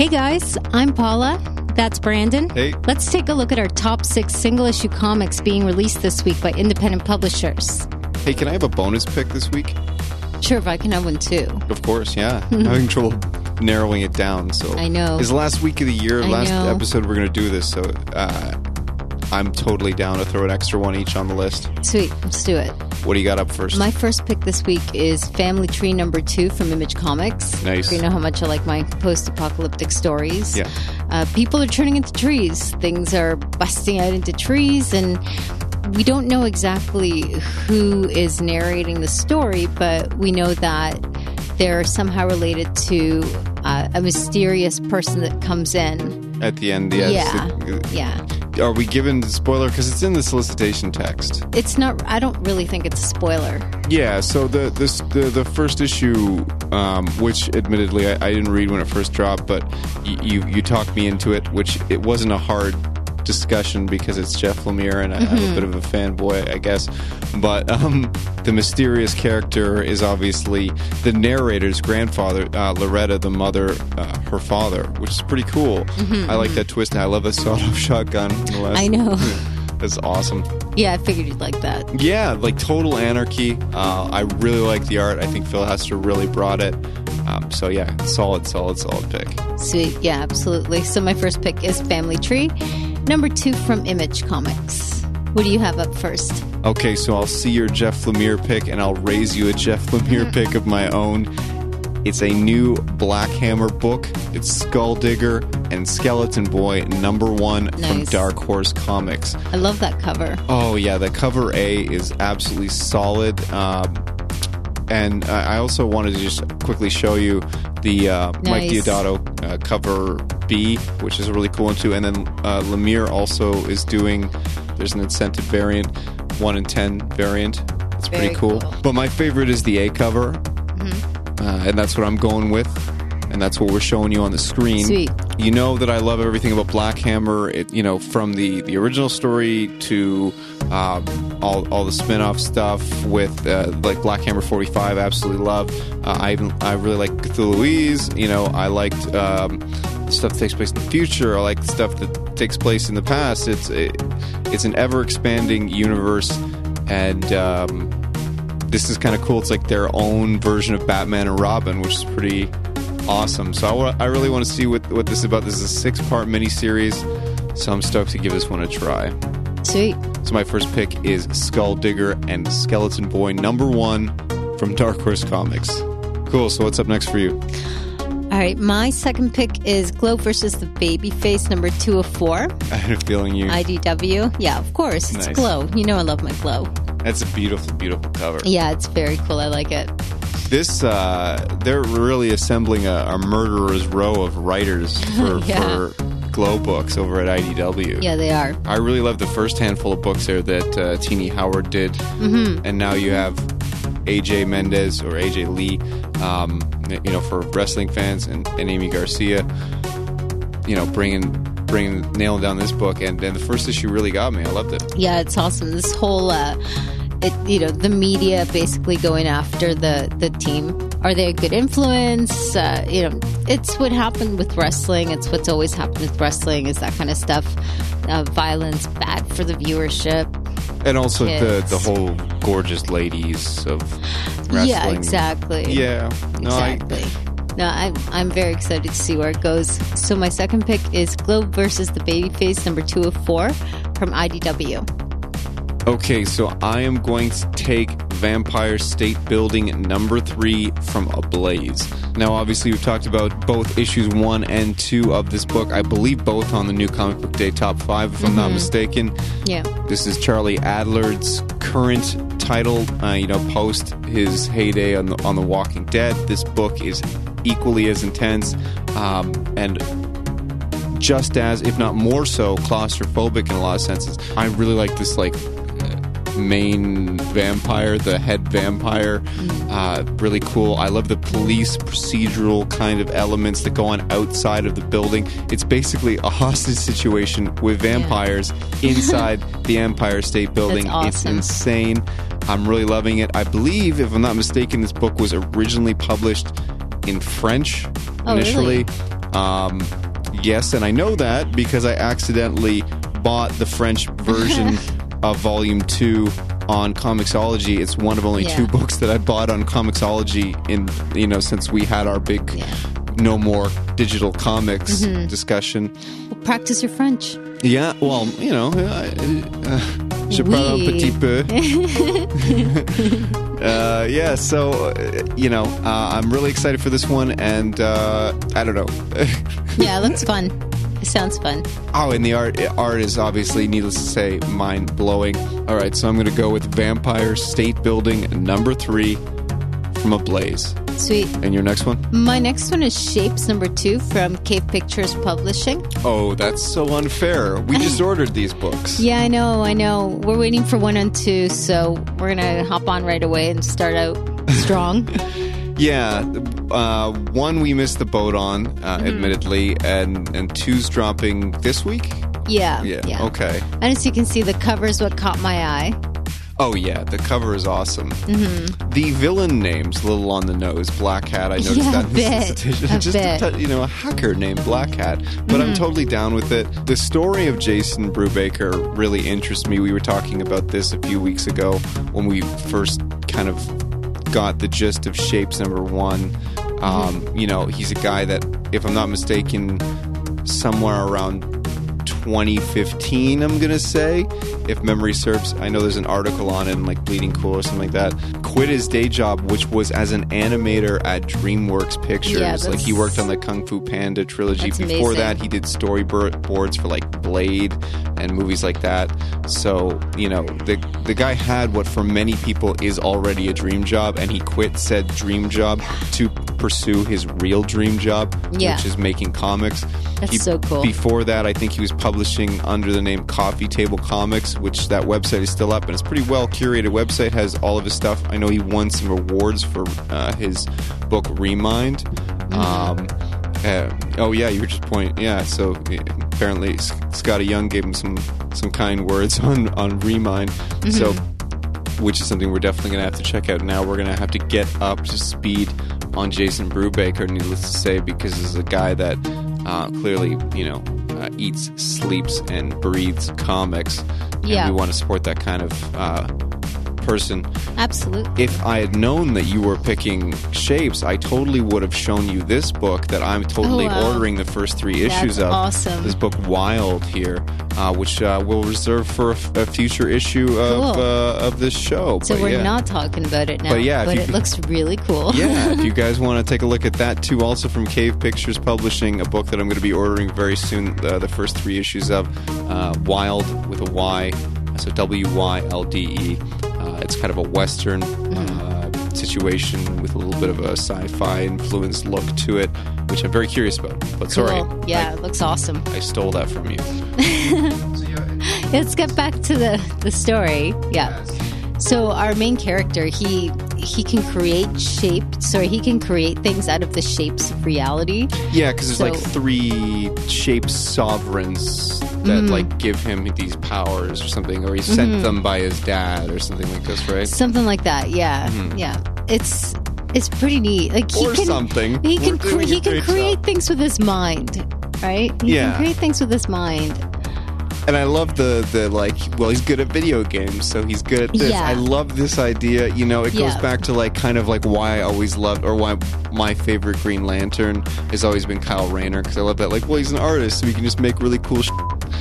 Hey guys, I'm Paula. That's Brandon. Hey. Let's take a look at our top six single issue comics being released this week by independent publishers. Hey, can I have a bonus pick this week? Sure, if I can have one too. Of course, yeah. I'm having trouble narrowing it down. So I know. It's the last week of the year, I last know. episode we're going to do this. So uh, I'm totally down to throw an extra one each on the list. Sweet, let's do it. What do you got up first? My first pick this week is Family Tree number two from Image Comics. Nice. You know how much I like my post apocalyptic stories. Yeah. Uh, people are turning into trees, things are busting out into trees, and we don't know exactly who is narrating the story, but we know that they're somehow related to uh, a mysterious person that comes in. At the end, yes. Yeah. Yeah. Are we given the spoiler? Because it's in the solicitation text. It's not, I don't really think it's a spoiler. Yeah, so the this, the the first issue, um, which admittedly I, I didn't read when it first dropped, but y- you you talked me into it, which it wasn't a hard discussion because it's Jeff Lemire and I, I'm a bit of a fanboy, I guess. But um, the mysterious character is obviously the narrator's grandfather, uh, Loretta, the mother, uh, her father, which is pretty cool. I like that twist, I love the sawed-off shotgun. in the last- I know. That's awesome. Yeah, I figured you'd like that. Yeah, like total anarchy. Uh, I really like the art. I think Phil Hester really brought it. Um, so yeah, solid, solid, solid pick. Sweet. Yeah, absolutely. So my first pick is Family Tree. Number two from Image Comics. What do you have up first? Okay, so I'll see your Jeff Lemire pick, and I'll raise you a Jeff Lemire pick of my own. It's a new Black Hammer book. It's Skull Digger and Skeleton Boy number one from Dark Horse Comics. I love that cover. Oh yeah, the cover A is absolutely solid. Um, and I also wanted to just quickly show you the uh, Mike Deodato uh, cover B, which is a really cool one too. And then uh, Lemire also is doing. There's an incentive variant, one in ten variant. It's pretty cool. cool. But my favorite is the A cover, uh, and that's what I'm going with. And that's what we're showing you on the screen. Sweet. You know that I love everything about Black Hammer. It, you know, from the the original story to um, all all the spin off stuff with uh, like Black Hammer 45. Absolutely love. Uh, I even I really like Cthu-Louise. You know, I liked um, stuff that takes place in the future. I like stuff that takes place in the past. It's it, it's an ever expanding universe, and um, this is kind of cool. It's like their own version of Batman and Robin, which is pretty awesome. So I, really want to see what, what this is about. This is a six part miniseries, so I'm stoked to give this one a try. Sweet. So my first pick is Skull Digger and Skeleton Boy number one from Dark Horse Comics. Cool. So what's up next for you? All right, my second pick is Glow versus the Babyface number two of four. I had a feeling you. IDW. Yeah, of course. It's Nice. Glow. You know I love my Glow. That's a beautiful, beautiful cover. Yeah, it's very cool. I like it. This uh, they're really assembling a, a murderer's row of writers for, Yeah. for Glow books over at IDW. Yeah, they are. I really love the first handful of books there that uh, Tini Howard did, mm-hmm. and now you have AJ Mendez or AJ Lee, um, you know, for wrestling fans, and, and Aimee Garcia, you know, bringing bringing nailing down this book, and, and the first issue really got me. I loved it. Yeah, it's awesome. This whole, uh, it, you know, the media basically going after the the team. Are they a good influence? Uh, you know, it's what happened with wrestling. It's what's always happened with wrestling. Is that kind of stuff? Uh, violence bad for the viewership. And also the Kids. the whole gorgeous ladies of wrestling. Yeah, exactly. Yeah, no, I, exactly. No, I'm I'm very excited to see where it goes. So my second pick is Glow versus the Babyface, number two of four, from IDW. Okay, so I am going to take Vampire State Building number three from Ablaze. Now, obviously, we've talked about both issues one and two of this book. I believe both on the new Comic Book Day top five, if I'm not mm-hmm. mistaken. Yeah. This is Charlie Adlard's current title, uh, you know, post his heyday on the on The Walking Dead. This book is equally as intense um, and just as, if not more so, claustrophobic in a lot of senses. I really like this, like, uh, main vampire, the head vampire. Uh, really cool. I love the police procedural kind of elements that go on outside of the building. It's basically a hostage situation with vampires inside the Empire State Building. It's insane. I'm really loving it. I believe, if I'm not mistaken, this book was originally published in French Oh, initially. really? Um, yes, and I know that because I accidentally bought the French version of Volume Two on Comixology. It's one of only Yeah. two books that I bought on Comixology in you know since we had our big Yeah. no more digital comics Mm-hmm. discussion. Well, practice your French. Yeah, well, you know, uh, uh, je parle un petit peu. uh, yeah, so uh, you know, uh, I'm really excited for this one, and uh, I don't know. Yeah, it looks fun. It sounds fun. oh, and the art art is obviously, needless to say, mind blowing. All right, so I'm going to go with Vampire State Building number three from Ablaze. Sweet. And your next one? My next one is Shapes number two from Cave Pictures Publishing. Oh, that's so unfair. We just ordered these books. Yeah, I know, I know. We're waiting for one and two, so we're gonna hop on right away and start out strong. Yeah, uh, one we missed the boat on, uh, Mm-hmm. admittedly, and and two's dropping this week. Yeah, Yeah, yeah. okay. And as you can see, the cover is what caught my eye. Oh yeah, the cover is awesome. Mm-hmm. The villain name's a little on the nose. Black Hat. I noticed Yeah, that a in this edition. a Just bit. Mm-hmm. you know, a hacker named Black Hat. But I'm totally down with it. The story of Jason Brubaker really interests me. We were talking about this a few weeks ago when we first kind of got the gist of Shapes number one. Mm-hmm. Um, you know, he's a guy that, if I'm not mistaken, somewhere around 2015, I'm gonna say, if memory serves. I know there's an article on it in like Bleeding Cool or something like that. Quit his day job, which was as an animator at DreamWorks Pictures. Yeah, like he worked on the Kung Fu Panda trilogy. Before amazing. that, he did storyboards for like Blade and movies like that. So you know, the the guy had what for many people is already a dream job, and he quit said dream job to pursue his real dream job, Yeah. which is making comics. That's He- so cool. Before that, I think he was publishing under the name Coffee Table Comics, which that website is still up and it's a pretty well curated website. Has all of his stuff. I know he won some awards for uh, his book Remind. Um, uh, oh yeah, you were just pointing. Yeah, so uh, apparently S- Skottie Young gave him some some kind words on on Remind. So which is something we're definitely going to have to check out now. We're going to have to get up to speed on Jason Brubaker, needless to say, because is a guy that uh, clearly, you know, uh, eats, sleeps, and breathes comics. Yeah. We want to support that kind of uh, person. Absolutely. If I had known that you were picking shapes, I totally would have shown you this book that I'm totally Oh, wow. ordering the first three issues That's of. awesome. This book, Wild, here, uh, which uh, we'll reserve for a, f- a future issue of Cool. uh, of this show. So But we're yeah. not talking about it now, But yeah, but you it looks really cool. yeah, if you guys want to take a look at that too, also from Cave Pictures Publishing, a book that I'm going to be ordering very soon, uh, the first three issues of uh, Wild with a Y, so W Y L D E. Uh, it's kind of a Western uh, situation with a little bit of a sci fi influenced look to it, which I'm very curious about. But sorry, Cool. Yeah, it looks awesome. I, I stole that from you. Let's get back to the, the story. Yeah. So our main character, he he can create shape. Sorry, he can create things out of the shapes of reality. Yeah, because there's So- like three shape sovereigns that Mm-hmm. like give him these powers or something, or he sent them by his dad or something like this, right? Something like that. Yeah. Yeah. It's it's pretty neat. Like he Mm-hmm. Or can something. he can cre- he can create job. things with his mind, right? He Yeah. can create things with his mind. And I love the the like. Well, he's good at video games, so he's good at this. Yeah. I love this idea. You know, it goes Yeah. back to like kind of like why I always loved, or why my favorite Green Lantern has always been Kyle Rayner because I love that. Like, well, he's an artist, so he can just make really cool. Sh-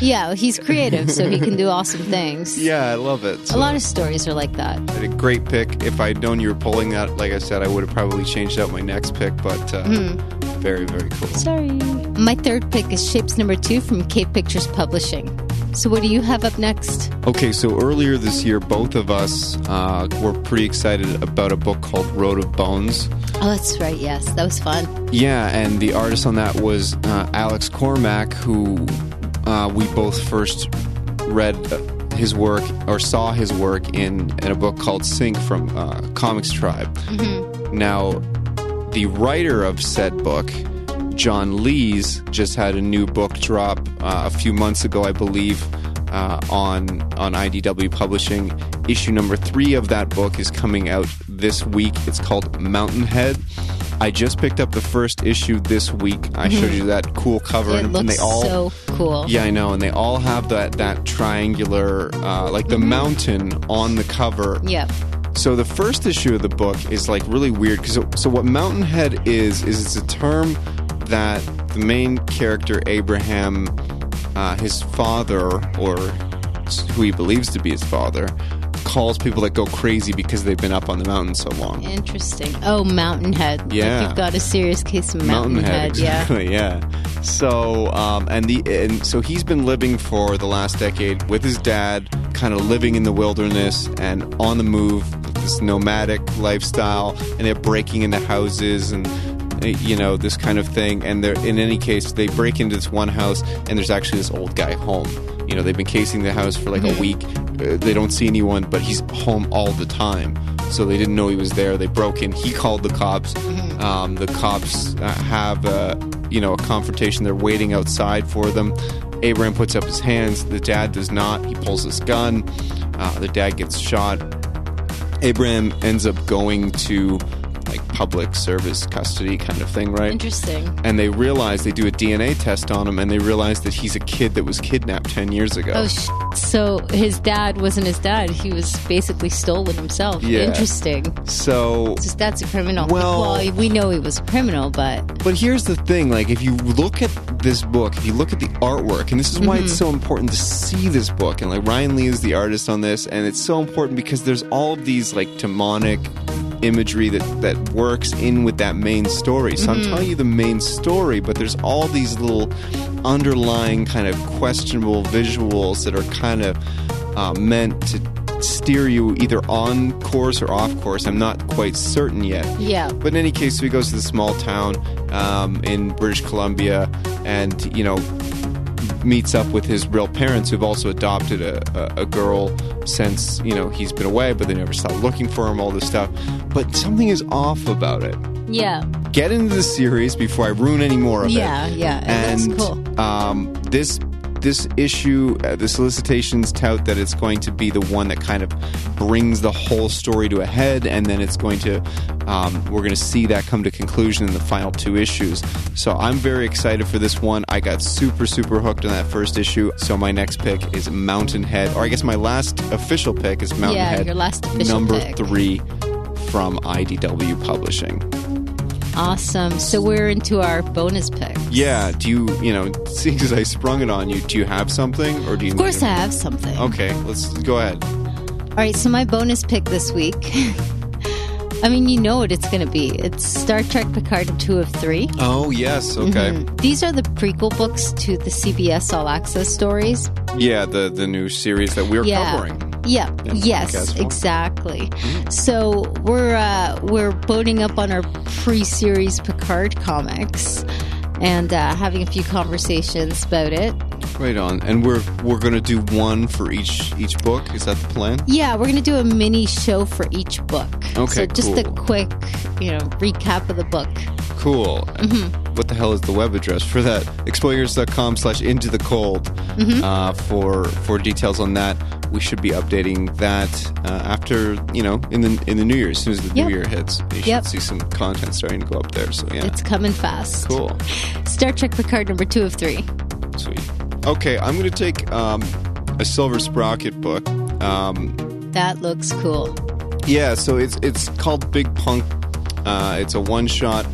Yeah, he's creative, so he can do awesome things. yeah, I love it. A lot of stories are like that. a great pick. If I'd known you were pulling that, like I said, I would have probably changed out my next pick. But uh, Hmm. very, very cool. Sorry. My third pick is Shapes number two from Cave Pictures Publishing. So, what do you have up next? Okay, so earlier this year, both of us uh, were pretty excited about a book called Road of Bones. Oh, that's right. Yes, that was fun. Yeah, and the artist on that was uh, Alex Cormack, who uh, we both first read his work or saw his work in, in a book called Sink from uh, ComixTribe. Now, the writer of said book, John Lees, just had a new book drop uh, a few months ago, I believe, uh, on on IDW Publishing. Issue number three of that book is coming out this week. It's called Mountainhead, I just picked up the first issue this week. I showed you that cool cover, Mm-hmm. It and, looks and they all so cool. yeah, I know, and they all have that that triangular, uh, like the mountain on the cover. Yep. So the first issue of the book is like really weird because so what Mountainhead is is it's a term that the main character Abraham, uh, his father or who he believes to be his father, calls people that go crazy because they've been up on the mountain so long. Interesting. Oh, Mountain Head. Like Yeah. you've got a serious case of Mountain, Head. Yeah. exactly. Yeah. So, um, and the and so he's been living for the last decade with his dad, kind of living in the wilderness and on the move, this nomadic lifestyle, and they're breaking into houses and you know this kind of thing. And they're in any case, they break into this one house, and there's actually this old guy home. You know, they've been casing the house for like a week. Uh, they don't see anyone, but he's home all the time. So they didn't know he was there. They broke in. He called the cops. Um, the cops uh, have uh, you know a confrontation. They're waiting outside for them. Abraham puts up his hands. The dad does not. He pulls his gun. Uh, the dad gets shot. Abraham ends up going to public service custody kind of thing, right? Interesting. And they realize they do a DNA test on him, and they realize that he's a kid that was kidnapped ten years ago. Oh, sh- so his dad wasn't his dad. He was basically stolen himself. Yeah. Interesting. so His dad's a criminal. Well- we know he was a criminal, but But here's the thing, like if you look at this book, if you look at the artwork, and this is why it's mm-hmm. so important to see this book, and like Ryan Lee is the artist on this, and it's so important because there's all of these like demonic imagery that that works in with that main story. So I'm telling you the main story, but there's all these little underlying kind of questionable visuals that are kind of uh, meant to steer you either on course or off course. I'm not quite certain yet. yeah. But in any case, so he goes to the small town um, in British Columbia, and you know meets up with his real parents, who've also adopted a, a, a girl since you know he's been away, but they never stopped looking for him. All this stuff, but something is off about it. Yeah. Get into the series before I ruin any more of Yeah, it. yeah. yeah. And cool. um, this this issue, uh, the solicitations tout that it's going to be the one that kind of brings the whole story to a head, and then it's going to um, we're going to see that come to conclusion in the final two issues. So I'm very excited for this one. I got super super hooked on that first issue. So my next pick is Mountain Head, or I guess my last official pick is Mountain Yeah, Head, your last official number pick. three from IDW Publishing. Awesome. So we're into our bonus pick. Yeah. Do you, you know, seeing as I sprung it on you, do you have something, or do you? Of course, I have something. Okay, let's go ahead. All right, so my bonus pick this week. I mean, you know what it's going to be. It's Star Trek Picard 2 of 3. Oh yes. Okay. Mhm. These are the prequel books to the CBS All Access stories. Yeah, the the new series that we're Yeah. covering. Yeah. Yes, exactly. So we're uh, we're boating up on our pre-series Picard comics and uh, having a few conversations about it. Right on. And we're we're gonna do one for each each book. Is that the plan? Yeah, we're going to do a mini show for each book. Okay, So just a quick, you know, recap of the book. Cool. Mm-hmm. What the hell is the web address for that? Exploiters.com slash into the cold Mm-hmm. uh, for for details on that. We should be updating that uh, after you know in the in the new year as soon as the Yep. new year hits. You Yep. should see some content starting to go up there. So yeah, It's coming fast. cool. Star Trek Picard number two of three. Sweet. Okay, I'm going to take um, a Silver Sprocket book. Um, That looks cool. yeah, so it's it's called Big Punk. Uh, it's a one shot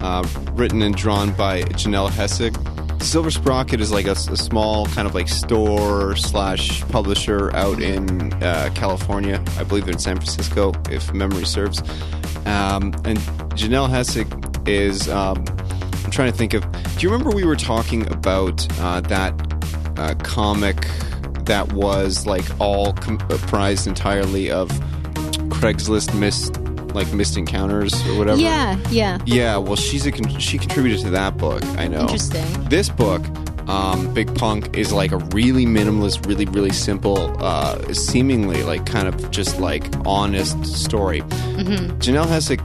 uh, written and drawn by Janelle Hessig. Silver Sprocket is like a small kind of like store slash publisher out in uh, California. I believe they're in San Francisco, if memory serves. Um, and Janelle Hessig is. Um, I'm trying to think of. Do you remember we were talking about uh, that uh, comic that was like all comprised entirely of Craigslist missed like missed encounters or whatever? Yeah, yeah. Yeah, well, she's a con- she contributed to that book. I know. Interesting. This book, um, Big Punk, is like a really minimalist, really really simple, uh, seemingly like kind of just like honest story. Janelle Hessig,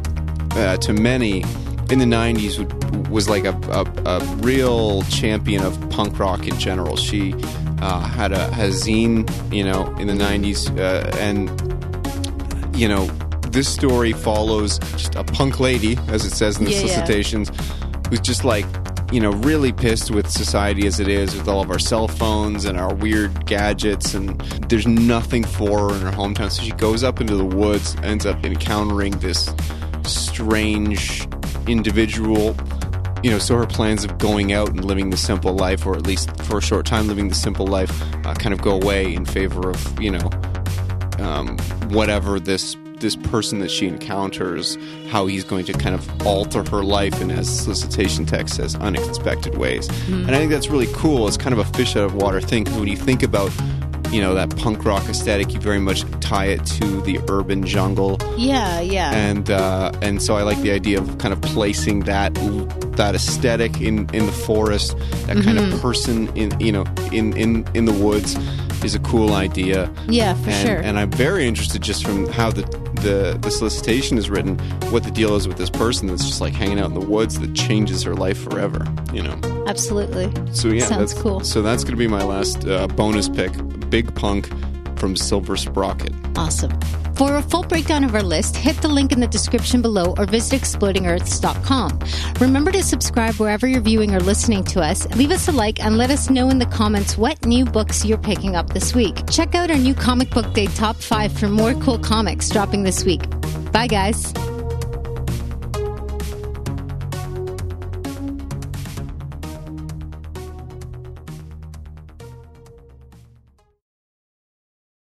uh, to many in the '90s, would, was like a, a, a real champion of punk rock in general. She uh, had a, had a zine, you know, in the '90s, uh, and you know this story follows just a punk lady, as it says in the Yeah, yeah. solicitations, who's just like, you know, really pissed with society as it is, with all of our cell phones and our weird gadgets, and there's nothing for her in her hometown. So she goes up into the woods, ends up encountering this strange individual. You know, so her plans of going out and living the simple life, or at least for a short time living the simple life, uh, kind of go away in favor of, you know, um, whatever this this person that she encounters, how he's going to kind of alter her life in, as solicitation text says, unexpected ways. And I think that's really cool. It's kind of a fish out of water thing. when you think about, you know, that punk rock aesthetic, you very much tie it to the urban jungle, Yeah, yeah. and uh, and so I like the idea of kind of placing that that aesthetic in in the forest, that kind Mm-hmm. of person in you know in in in the woods is a cool idea. yeah, for and, sure. and I'm very interested just from how the, the the solicitation is written, what the deal is with this person that's just like hanging out in the woods that changes her life forever. You know. Absolutely. So yeah, Sounds that's cool. So that's going to be my last uh, bonus pick, Big Punk from Silver Sprocket. Awesome. For a full breakdown of our list, hit the link in the description below or visit explodingearths.com. Remember to subscribe wherever you're viewing or listening to us. Leave us a like and let us know in the comments what new books you're picking up this week. Check out our new Comic Book Day Top 5 for more cool comics dropping this week. Bye, guys.